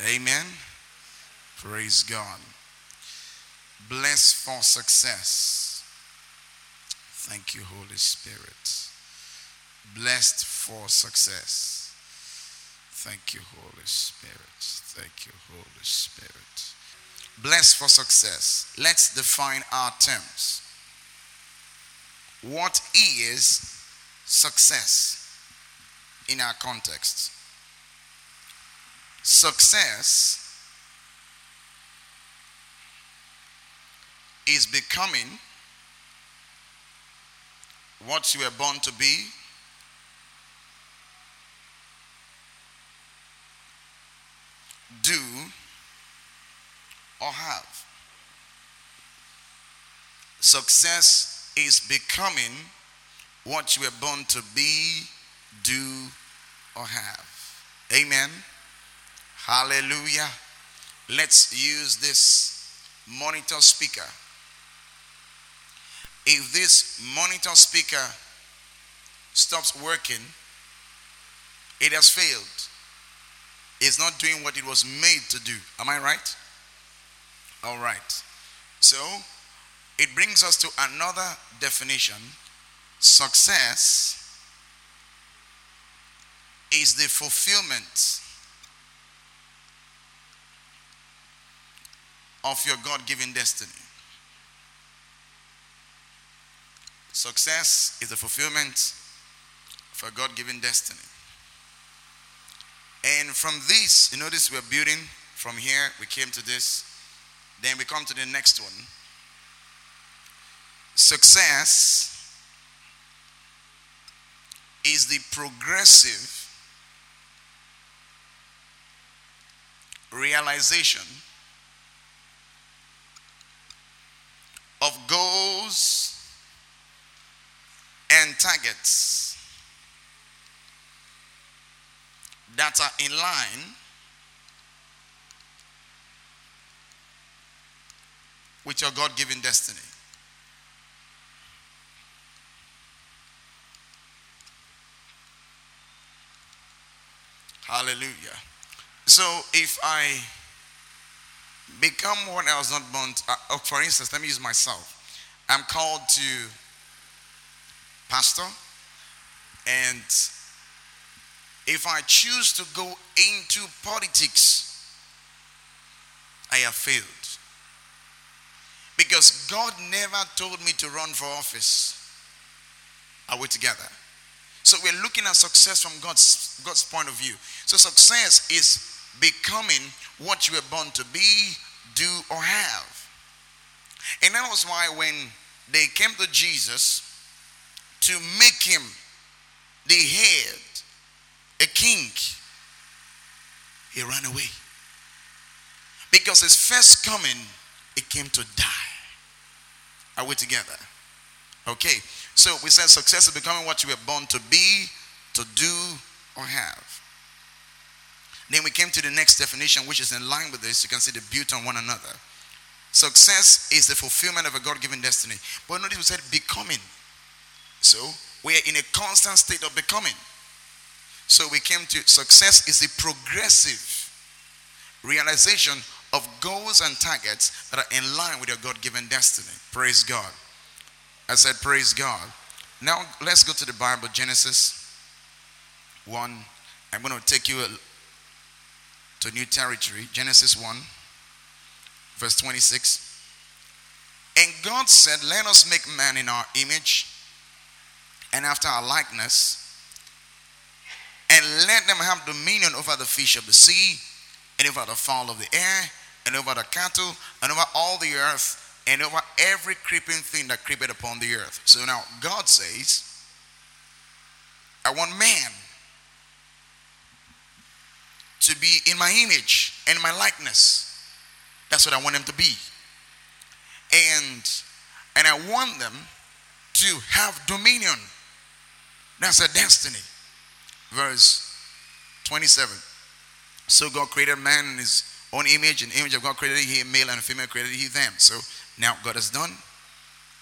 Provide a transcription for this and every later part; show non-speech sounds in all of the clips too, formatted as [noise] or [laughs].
Amen. Praise God. Blessed for success. Thank you, Holy Spirit. Blessed for success. Thank you, Holy Spirit. Thank you, Holy Spirit. Blessed for success. Let's define our terms. What is success in our context? Success is becoming what you were born to be. Do or have. Success is becoming what you were born to be, do, or have. Amen. Hallelujah. Let's use this monitor speaker. If this monitor speaker stops working, it has failed. It's not doing what it was made to do. Am I right? All right. So, it brings us to another definition. Success is the fulfillment of your God given destiny. Success is the fulfillment of a God given destiny. And from this, you notice we're building from here, we came to this, then we come to the next one. Success is the progressive realization of goals and targets that are in line with your God given destiny. Hallelujah. So if I become what I was not born to, uh, for instance, let me use myself. I'm called to pastor, and if I choose to go into politics, I have failed. Because God never told me to run for office. Are we together? So we're looking at success from God's, God's point of view. So success is becoming what you were born to be, do, or have. And that was why when they came to Jesus to make him the head, a king, he ran away. Because his first coming, it came to die. Are we together? Okay. So we said success is becoming what you were born to be, to do, or have. Then we came to the next definition, which is in line with this. You can see the beauty on one another. Success is the fulfillment of a God given destiny. But notice we said becoming. So we are in a constant state of becoming. So we came to success is the progressive realization of goals and targets that are in line with your God given destiny. Praise God. I said, Praise God. Now let's go to the Bible, Genesis 1. I'm going to take you to new territory. Genesis 1, verse 26. And God said, Let us make man in our image and after our likeness, and let them have dominion over the fish of the sea, and over the fowl of the air, and over the cattle, and over all the earth, and over every creeping thing that creepeth upon the earth. So now God says, I want man to be in my image and my likeness. That's what I want them to be. And and I want them to have dominion. That's a destiny. Verse 27. So God created man in his own image, and image of God created he, male and female created he them. So now God has done.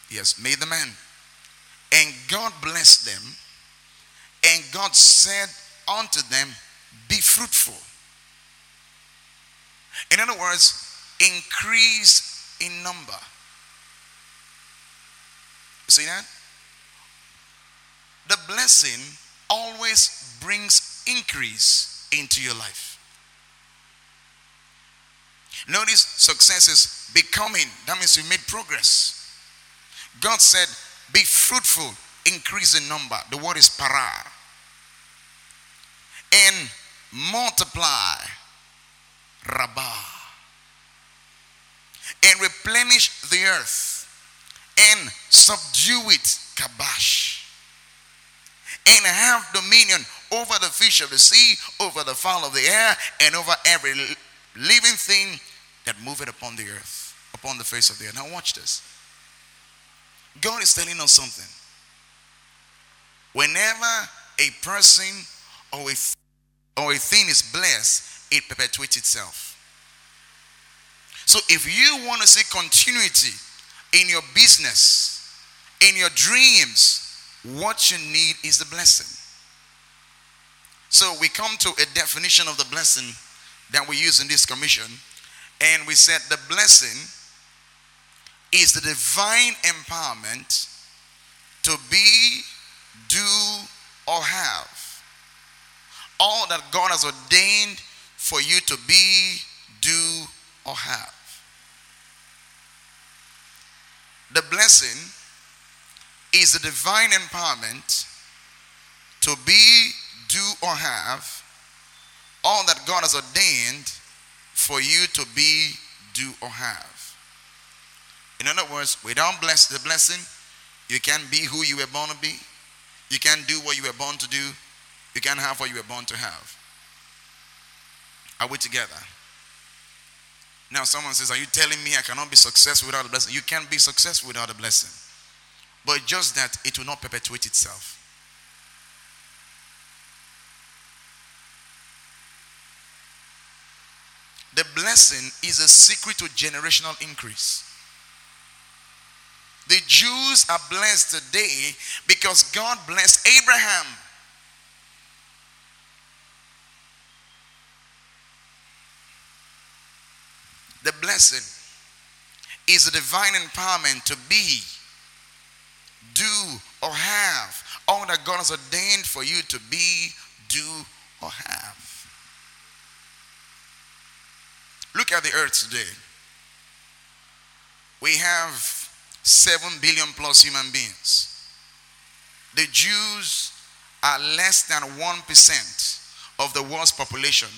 He has made the man. And God blessed them. And God said unto them, Be fruitful In other words, increase in number. You see that? The blessing always brings increase into your life. Notice success is becoming. That means you made progress. God said, Be fruitful, increase in number. The word is para. And multiply. Rabbah. And replenish the earth. And subdue it. Kabash. And have dominion over the fish of the sea, over the fowl of the air, and over every living thing that moveth upon the earth, upon the face of the earth. Now, watch this. God is telling us something. Whenever a person or a, or a thing is blessed, it perpetuates itself. So, if you want to see continuity in your business, in your dreams, what you need is the blessing. So, we come to a definition of the blessing that we use in this commission and we said the blessing is the divine empowerment to be, do, or have. All that God has ordained for you to be, do, or have. The blessing is the divine empowerment to be, do, or have all that God has ordained for you to be, do, or have. In other words, without bless the blessing, you can't be who you were born to be. You can't do what you were born to do. You can't have what you were born to have. Are we together? Now, someone says, Are you telling me I cannot be successful without a blessing? You can't be successful without a blessing. But just that it will not perpetuate itself. The blessing is a secret to generational increase. The Jews are blessed today because God blessed Abraham. The blessing is a divine empowerment to be, do, or have all that God has ordained for you to be, do, or have. Look at the earth today. We have 7 billion plus human beings. The Jews are less than 1% of the world's population.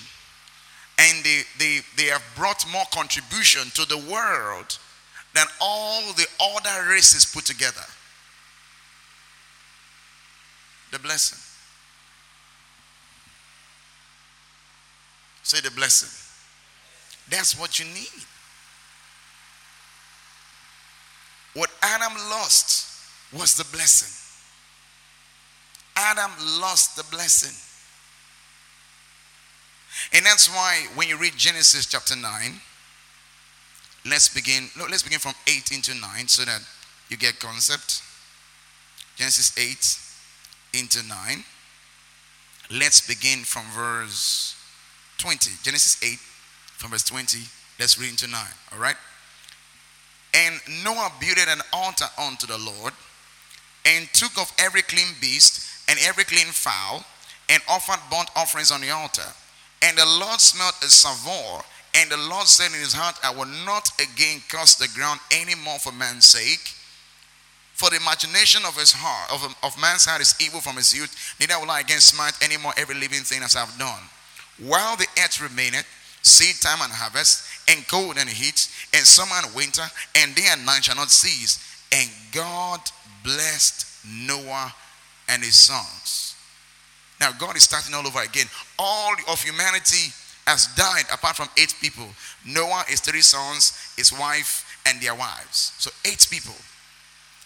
And they, they, they have brought more contribution to the world than all the other races put together. The blessing. Say the blessing. That's what you need. What Adam lost was the blessing. Adam lost the blessing. And that's why when you read Genesis chapter 9, let's begin no, let's begin from 18 to 9 so that you get concept. Genesis 8 into 9. Let's begin from verse 20. Genesis 8 from verse 20. Let's read into 9. All right? And Noah built an altar unto the Lord and took of every clean beast and every clean fowl and offered burnt offerings on the altar. And the Lord smelled a savour. And the Lord said in his heart, I will not again curse the ground any more for man's sake. For the imagination of his heart, of, of man's heart is evil from his youth. Neither will I again smite any more every living thing as I have done. While the earth remaineth, seed time and harvest, and cold and heat, and summer and winter, and day and night shall not cease. And God blessed Noah and his sons. Now, God is starting all over again. All of humanity has died apart from eight people Noah, his three sons, his wife, and their wives. So, eight people.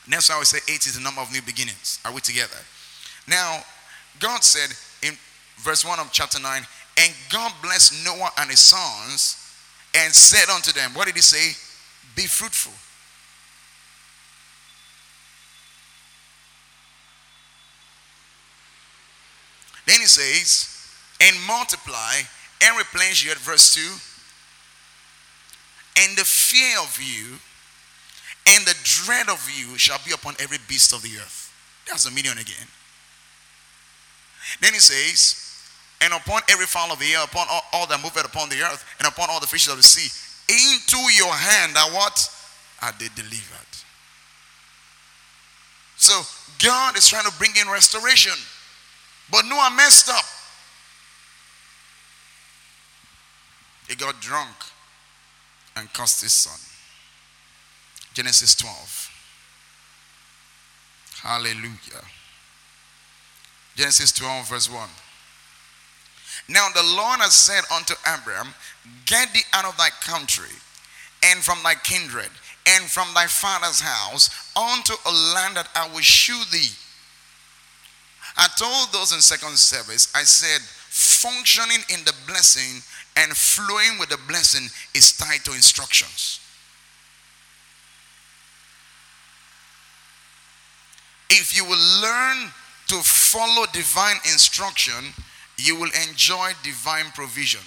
That's why we say eight is the number of new beginnings. Are we together? Now, God said in verse 1 of chapter 9, and God blessed Noah and his sons and said unto them, What did he say? Be fruitful. Then he says, And multiply and replenish you at verse 2 and the fear of you and the dread of you shall be upon every beast of the earth. That's a million again. Then he says, and upon every fowl of the air, upon all, all that moveth upon the earth, and upon all the fishes of the sea, into your hand are what? Are they delivered? So God is trying to bring in restoration. But Noah messed up. He got drunk and cursed his son. Genesis 12. Hallelujah. Genesis 12, verse 1. Now the Lord has said unto Abraham, Get thee out of thy country, and from thy kindred, and from thy father's house, unto a land that I will shew thee. I told those in second service, I said, functioning in the blessing and flowing with the blessing is tied to instructions. If you will learn to follow divine instruction, you will enjoy divine provision.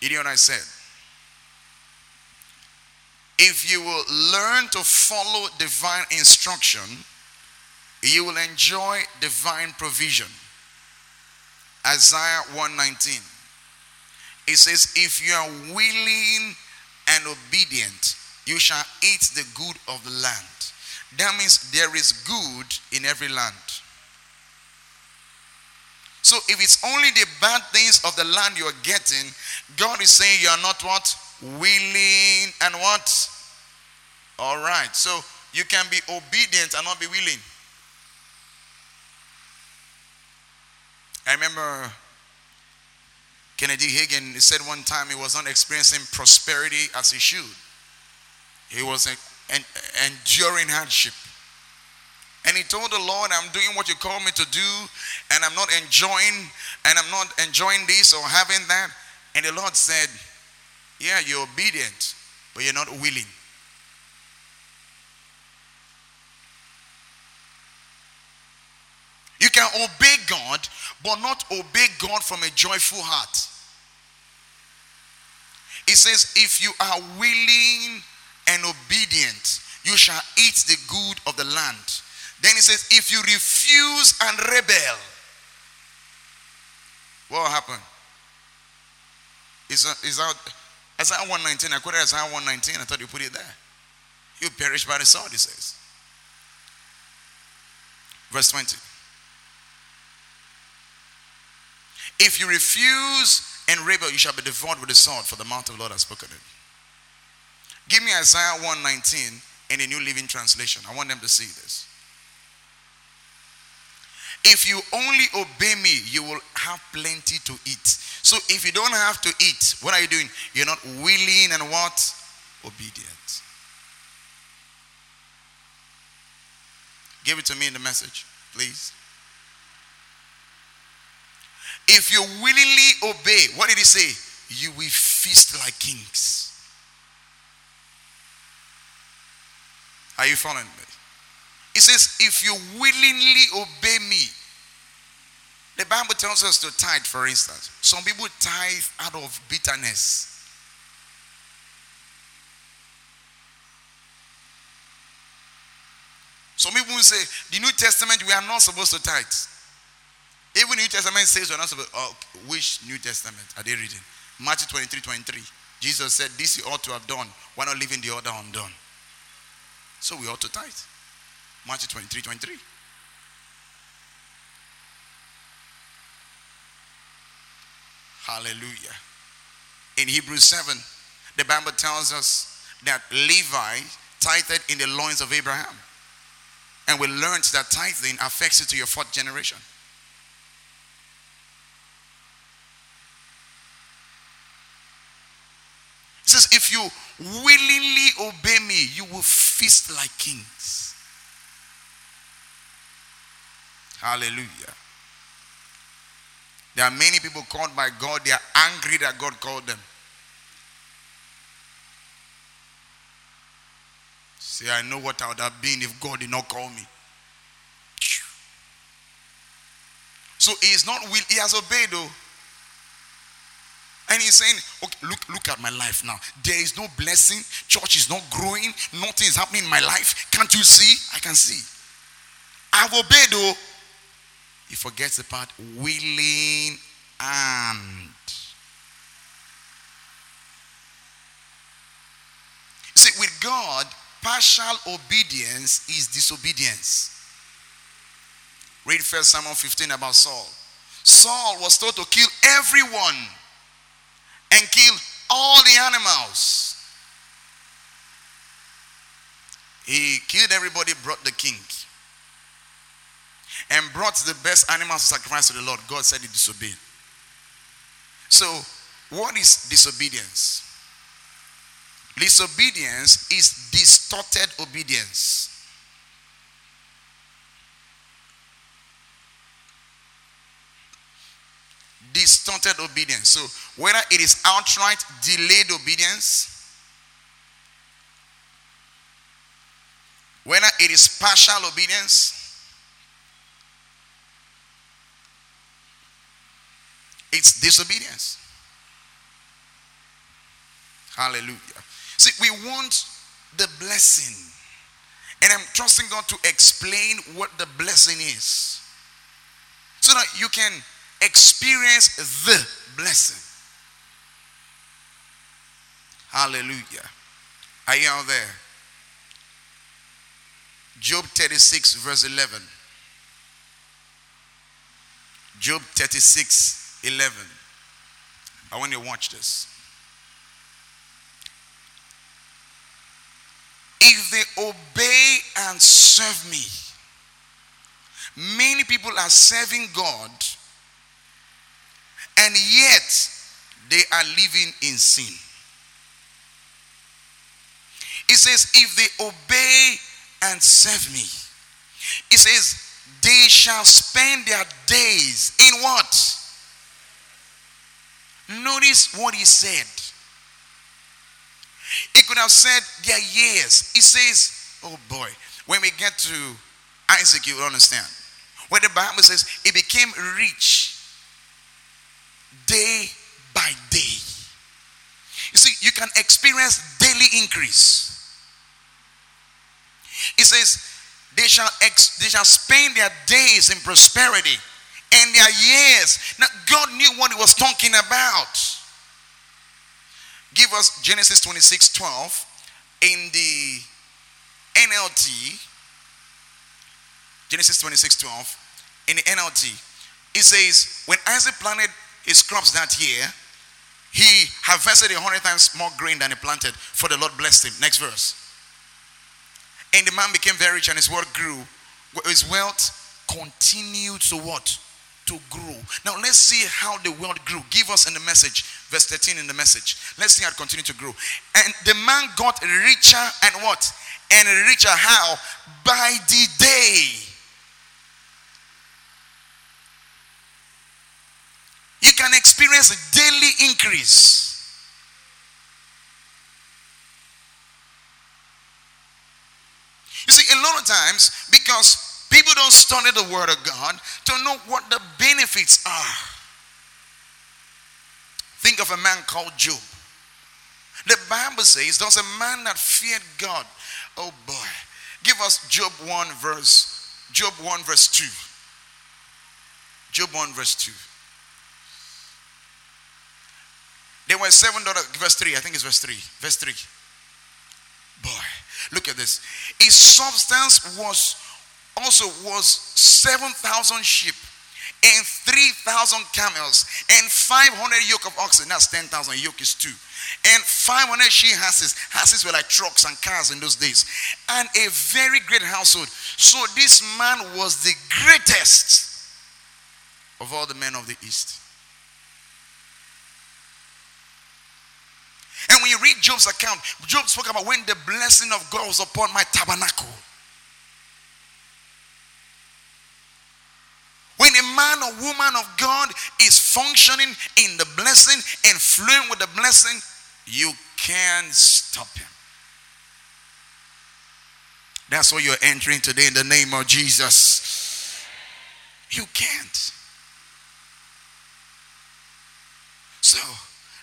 You I said? If you will learn to follow divine instruction, you will enjoy divine provision. Isaiah 119. It says, If you are willing and obedient, you shall eat the good of the land. That means there is good in every land. So if it's only the bad things of the land you're getting, God is saying you are not what? Willing and what? All right. So you can be obedient and not be willing. I remember Kenneth Hagin said one time he was not experiencing prosperity as he should. He was enduring hardship. And he told the Lord, I'm doing what you call me to do, and I'm not enjoying, and I'm not enjoying this or having that. And the Lord said, Yeah, you're obedient, but you're not willing. You can obey God, but not obey God from a joyful heart. It says, If you are willing and obedient, you shall eat the good of the land. Then he says, If you refuse and rebel, what will happen? Is, is out Isaiah 119. I quoted Isaiah 119. I thought you put it there. You perish by the sword, he says. Verse 20. If you refuse and rebel, you shall be devoured with the sword, for the mouth of the Lord has spoken it. Give me Isaiah 119 in the New Living Translation. I want them to see this. If you only obey me, you will have plenty to eat. So if you don't have to eat, what are you doing? You're not willing and what? Obedient. Give it to me in the message, please. If you willingly obey, what did he say? You will feast like kings. Are you following me? He says, if you willingly obey me, the Bible tells us to tithe, for instance. Some people tithe out of bitterness. Some people say, the New Testament, we are not supposed to tithe. Even New Testament says we're not supposed oh, which New Testament are they reading? Matthew 23, 23. Jesus said, This you ought to have done. Why not leaving the order undone? So we ought to tithe. Matthew 23 23. Hallelujah. In Hebrews 7, the Bible tells us that Levi tithed in the loins of Abraham. And we learned that tithing affects you to your fourth generation. It says, if you willingly obey me, you will feast like kings. Hallelujah. There are many people called by God, they are angry that God called them. Say, I know what I would have been if God did not call me. So he is not will, he has obeyed though. And he's saying, okay, look, look at my life now. There is no blessing. Church is not growing. Nothing is happening in my life. Can't you see? I can see. I've obeyed though. He forgets the part willing and. See, with God, partial obedience is disobedience. Read First Samuel 15 about Saul. Saul was told to kill everyone and kill all the animals. He killed everybody, brought the king, and brought the best animal sacrifice to the Lord. God said he disobeyed. So, what is disobedience? Disobedience is distorted obedience. distorted obedience. So, whether it is outright delayed obedience, whether it is partial obedience, it's disobedience. Hallelujah. See, we want the blessing. And I'm trusting God to explain what the blessing is. So that you can experience the blessing. Hallelujah. Are you out there? Job 36, verse 11. Job 36, 11. I want you to watch this. If they obey and serve me, many people are serving God and yet they are living in sin. It says, if they obey and serve me, it says, they shall spend their days in what? Notice what he said. He could have said their years. He says, oh boy, when we get to Isaac, you will understand. Where the Bible says, he became rich day by day. You see, you can experience daily increase. He says, they shall, ex- they shall spend their days in prosperity and their years. Now, God knew what He was talking about. Give us Genesis 26 12 in the NLT. Genesis 26 12 in the NLT. It says, When Isaac planted his crops that year, he harvested a hundred times more grain than he planted, for the Lord blessed him. Next verse. And the man became very rich, and his wealth grew. His wealth continued to what? To grow. Now let's see how the world grew. Give us in the message, verse 13 in the message. Let's see how it continued to grow. And the man got richer and what? And richer how? By the day. you can experience a daily increase. You see, a lot of times, because people don't study the Word of God to know what the benefits are. Think of a man called Job. The Bible says there's a man that feared God. Oh boy. Give us Job 1 verse Job 1 verse 2. Job 1 verse 2. There were seven daughters. Verse 3. I think it's verse 3. Verse 3. Boy, look at this. His substance was also was 7,000 sheep and 3,000 camels and 500 yoke of oxen. That's 10,000. Yoke is two. And 500 she asses. Asses were like trucks and cars in those days. And a very great household. So this man was the greatest of all the men of the east. And when you read Job's account, Job spoke about when the blessing of God was upon my tabernacle. a man or woman of God is functioning in the blessing and flowing with the blessing, you can't stop him. That's what you're entering today in the name of Jesus. You can't. So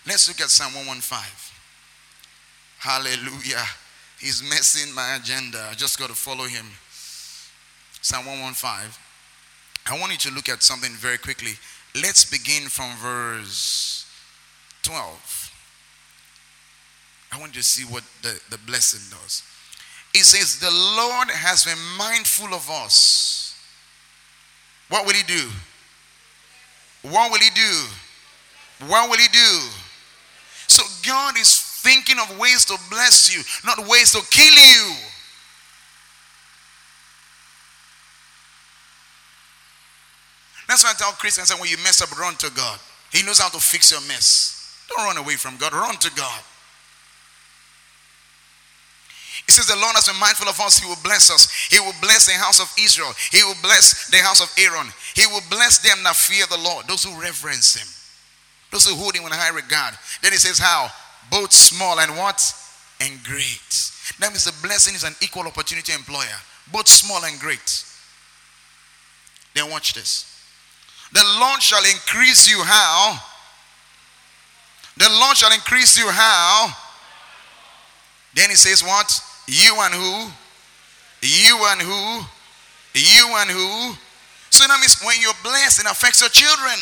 let's look at Psalm 115. Hallelujah. He's messing my agenda. I just got to follow him. Psalm 115. I want you to look at something very quickly. Let's begin from verse 12. I want you to see what the, the blessing does. It says, The Lord has been mindful of us. What will He do? What will He do? What will He do? So God is thinking of ways to bless you, not ways to kill you. That's why I tell Christians that when you mess up, run to God. He knows how to fix your mess. Don't run away from God, run to God. He says, The Lord has been mindful of us. He will bless us. He will bless the house of Israel. He will bless the house of Aaron. He will bless them that fear the Lord, those who reverence Him, those who hold Him in high regard. Then He says, How? Both small and what? And great. That means the blessing is an equal opportunity employer, both small and great. Then watch this. The Lord shall increase you how? The Lord shall increase you how? Then he says, What? You and who? You and who? You and who? So that means when you're blessed, it affects your children.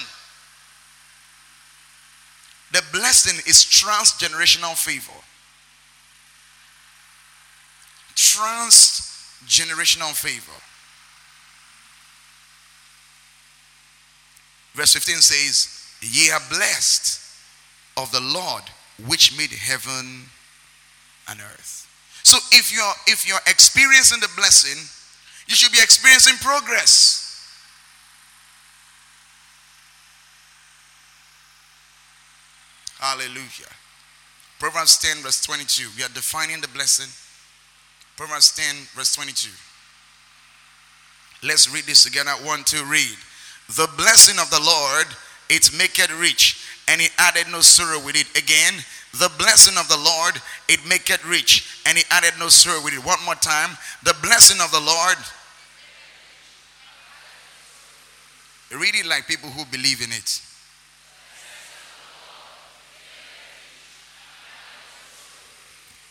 The blessing is transgenerational favor. Transgenerational favor. Verse 15 says, Ye are blessed of the Lord which made heaven and earth. So if you're if you're experiencing the blessing, you should be experiencing progress. Hallelujah. Proverbs 10, verse 22. We are defining the blessing. Proverbs 10, verse 22. Let's read this together. One, two, read. The blessing of the Lord, it maketh rich, and he added no sorrow with it. Again, the blessing of the Lord, it maketh rich, and he added no sorrow with it. One more time. The blessing of the Lord. Read it like people who believe in it.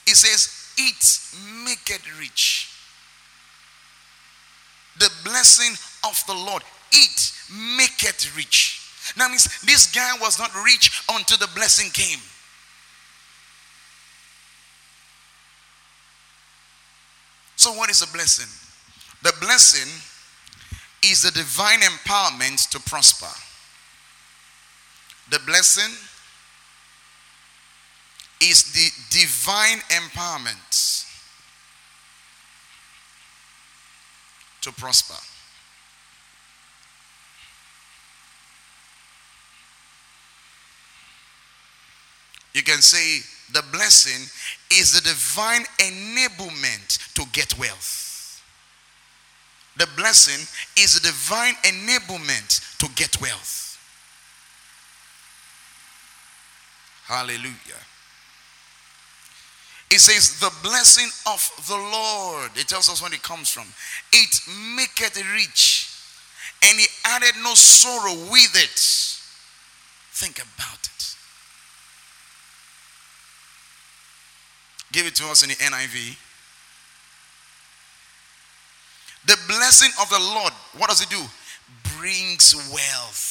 It says, It maketh rich. The blessing of the Lord, it maketh rich. That means this guy was not rich until the blessing came. So, what is a blessing? The blessing is the divine empowerment to prosper. The blessing is the divine empowerment to prosper. You can say the blessing is the divine enablement to get wealth. The blessing is the divine enablement to get wealth. Hallelujah. It says, the blessing of the Lord. It tells us when it comes from. It maketh rich, and he added no sorrow with it. Think about it. Give it to us in the NIV. The blessing of the Lord, what does it do? Brings wealth.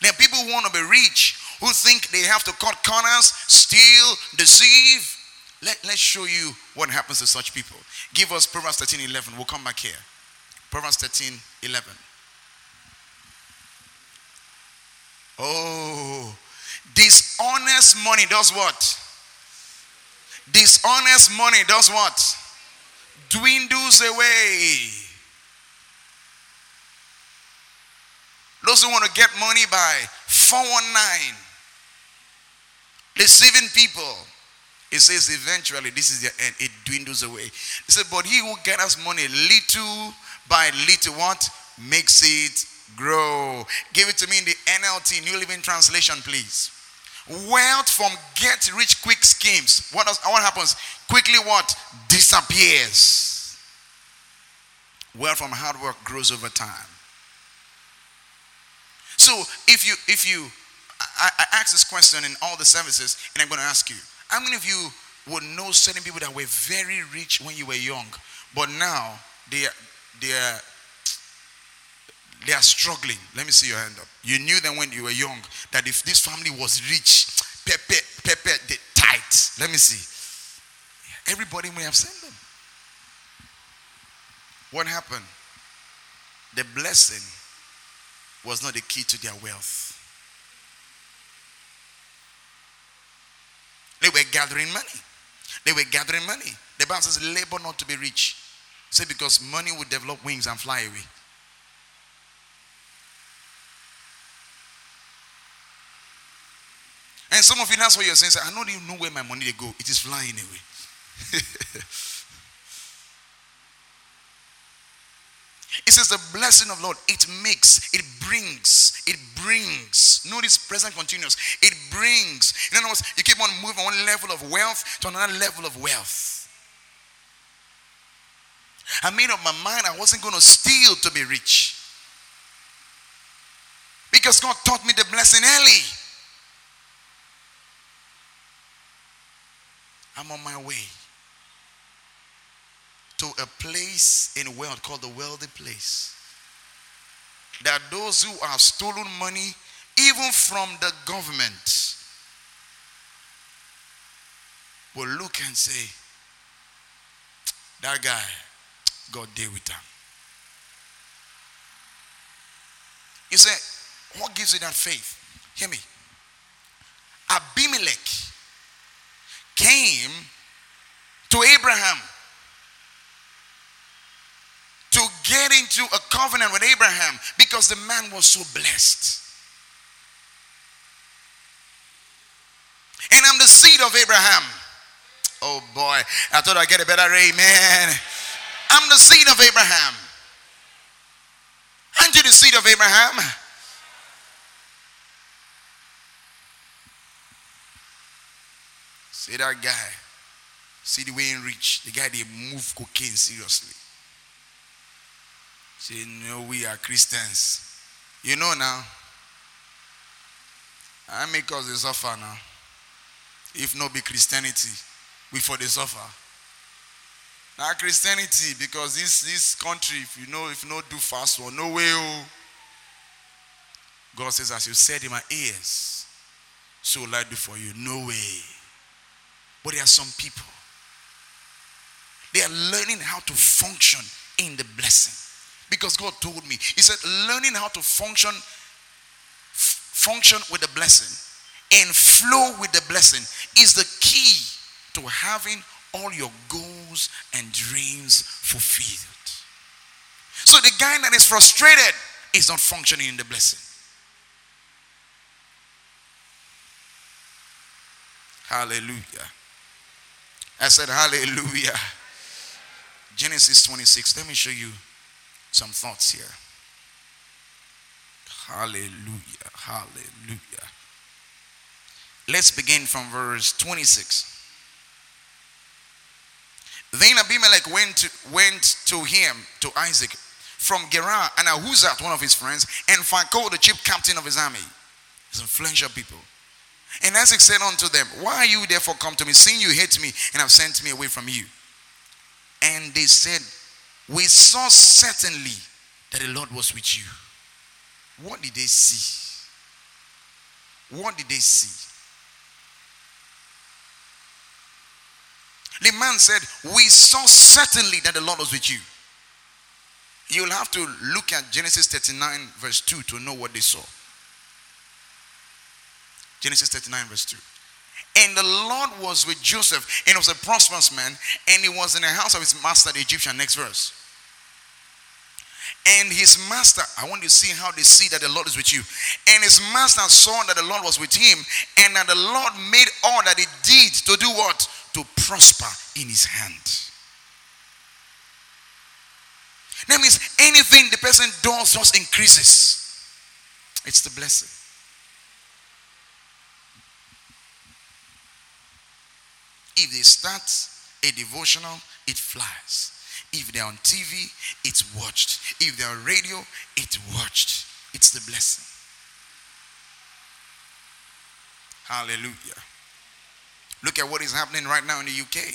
There are people who want to be rich, who think they have to cut corners, steal, deceive. Let, let's show you what happens to such people. Give us Proverbs 13 11. We'll come back here. Proverbs 13 11. Oh, Dishonest money does what? Dishonest money does what? Dwindles away. Those who want to get money by 419, deceiving people. It says eventually this is the end. It dwindles away. He said, but he who gathers money little by little what? Makes it grow. Give it to me in the NLT, New Living Translation, please. Wealth from get rich quick schemes. What does what happens? Quickly what? Disappears. Wealth from hard work grows over time. So if you if you I, I ask this question in all the services, and I'm going to ask you, how many of you would know certain people that were very rich when you were young, but now they they are they are struggling. Let me see your hand up. You knew them when you were young that if this family was rich, [tsk] pepe, pepe, the tight. Let me see. Everybody may have seen them. What happened? The blessing was not the key to their wealth. They were gathering money. They were gathering money. The Bible says, labor not to be rich. Say, because money will develop wings and fly away. Some of you, that's what you're saying. I don't even know where my money they go. It is flying away. [laughs] It says the blessing of Lord, it makes, it brings, it brings. Notice present continuous. It brings. In other words, you keep on moving from one level of wealth to another level of wealth. I made up my mind I wasn't going to steal to be rich. Because God taught me the blessing early. I'm on my way to a place in the world called the wealthy place. That those who have stolen money, even from the government, will look and say, That guy, God deal with him. You say, What gives you that faith? Hear me. Abimelech came to Abraham to get into a covenant with Abraham because the man was so blessed. And I'm the seed of Abraham. Oh boy, I thought I'd get a better amen. I'm the seed of Abraham. Aren't you the seed of Abraham? See that guy. See the way he reach. The guy they move cocaine seriously. Say, no, we are Christians. You know now. I make us the suffer now. If not be Christianity, we for the suffer. Now Christianity, because this this country, if you know, if not do fast one, no way. Oh. God says, as you said in my ears, so will I do for you. No way. But there are some people. They are learning how to function in the blessing. Because God told me. He said, learning how to function, f- function with the blessing and flow with the blessing is the key to having all your goals and dreams fulfilled. So the guy that is frustrated is not functioning in the blessing. Hallelujah. I said, Hallelujah. Genesis 26. Let me show you some thoughts here. Hallelujah. Hallelujah. Let's begin from verse 26. Then Abimelech went to, went to him, to Isaac, from Gerar and Ahuzzath, one of his friends, and Phicol, the chief captain of his army. His influential people. And Isaac said unto them, Why are you therefore come to me, seeing you hate me and have sent me away from you? And they said, we saw certainly that the Lord was with you. What did they see? What did they see? The man said, We saw certainly that the Lord was with you. You'll have to look at Genesis 39, verse 2 to know what they saw. Genesis 39, verse 2. And the Lord was with Joseph, and he was a prosperous man, and he was in the house of his master, the Egyptian. Next verse. And his master, I want you to see how they see that the Lord is with you. And his master saw that the Lord was with him, and that the Lord made all that he did to do what? To prosper in his hand. That means anything the person does just increases. It's the blessing. If they start a devotional, it flies. If they're on TV, it's watched. If they're on radio, it's watched. It's the blessing. Hallelujah. Look at what is happening right now in the UK.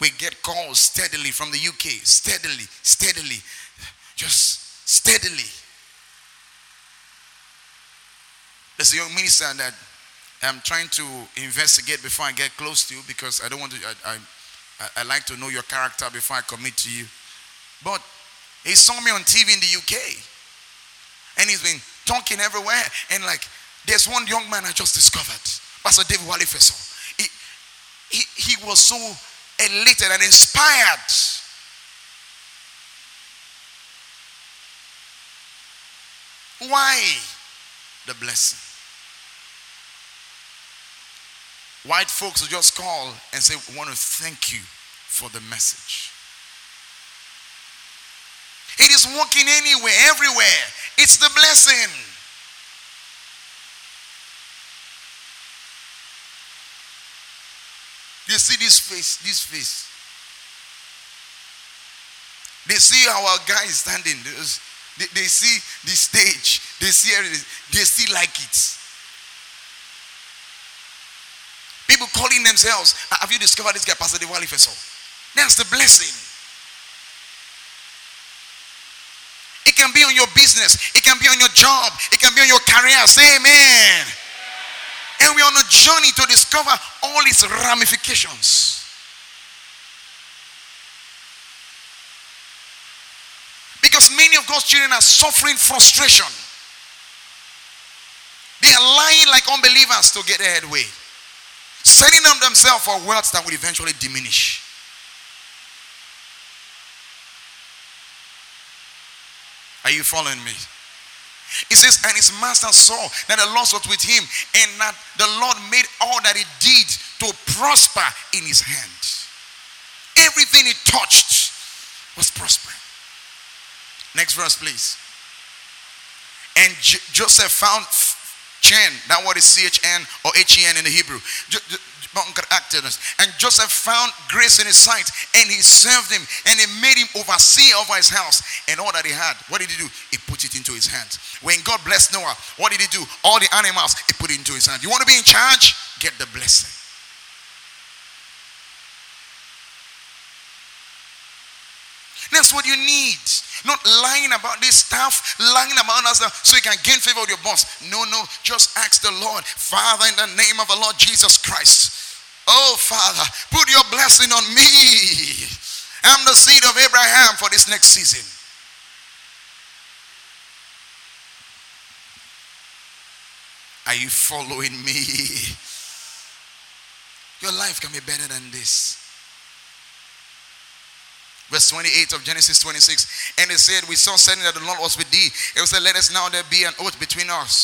We get calls steadily from the UK, steadily, steadily, just steadily. There's a young minister that I'm trying to investigate before I get close to you because I don't want to, I, I, I like to know your character before I commit to you. But he saw me on TV in the UK and he's been talking everywhere. And like, there's one young man I just discovered, Pastor David Walifeso. He, he, he was so elated and inspired. Why? The blessing. White folks will just call and say, We want to thank you for the message. It is working anywhere, everywhere. It's the blessing. They see this face, this face. They see our guy standing. They, they see the stage. They see everything. They still like it. People calling themselves, ah, have you discovered this guy, Pastor Diwali Feso? That's the blessing. It can be on your business, it can be on your job, it can be on your career. Say amen. And we're on a journey to discover all its ramifications. Because many of God's children are suffering frustration. They are lying like unbelievers to get their headway, setting up themselves for wealth that will eventually diminish. Are you following me? He says, and his master saw that the Lord was with him, and that the Lord made all that he did to prosper in his hand. Everything he touched was prospering. Next verse, please. And J- Joseph found Chen, that word is C H N or H E N in the Hebrew. And Joseph found grace in his sight and he served him and he made him overseer over his house and all that he had. What did he do? He put it into his hands. When God blessed Noah, what did he do? All the animals, he put it into his hand. You want to be in charge? Get the blessing. That's what you need. Not lying about this stuff, lying about stuff so you can gain favor with your boss. No, no. Just ask the Lord, Father, in the name of the Lord Jesus Christ. Oh, Father, put your blessing on me. I'm the seed of Abraham for this next season. Are you following me? Your life can be better than this. Verse 28 of Genesis 26. And it said, We saw suddenly that the Lord was with thee. It was said, Let us now there be an oath between us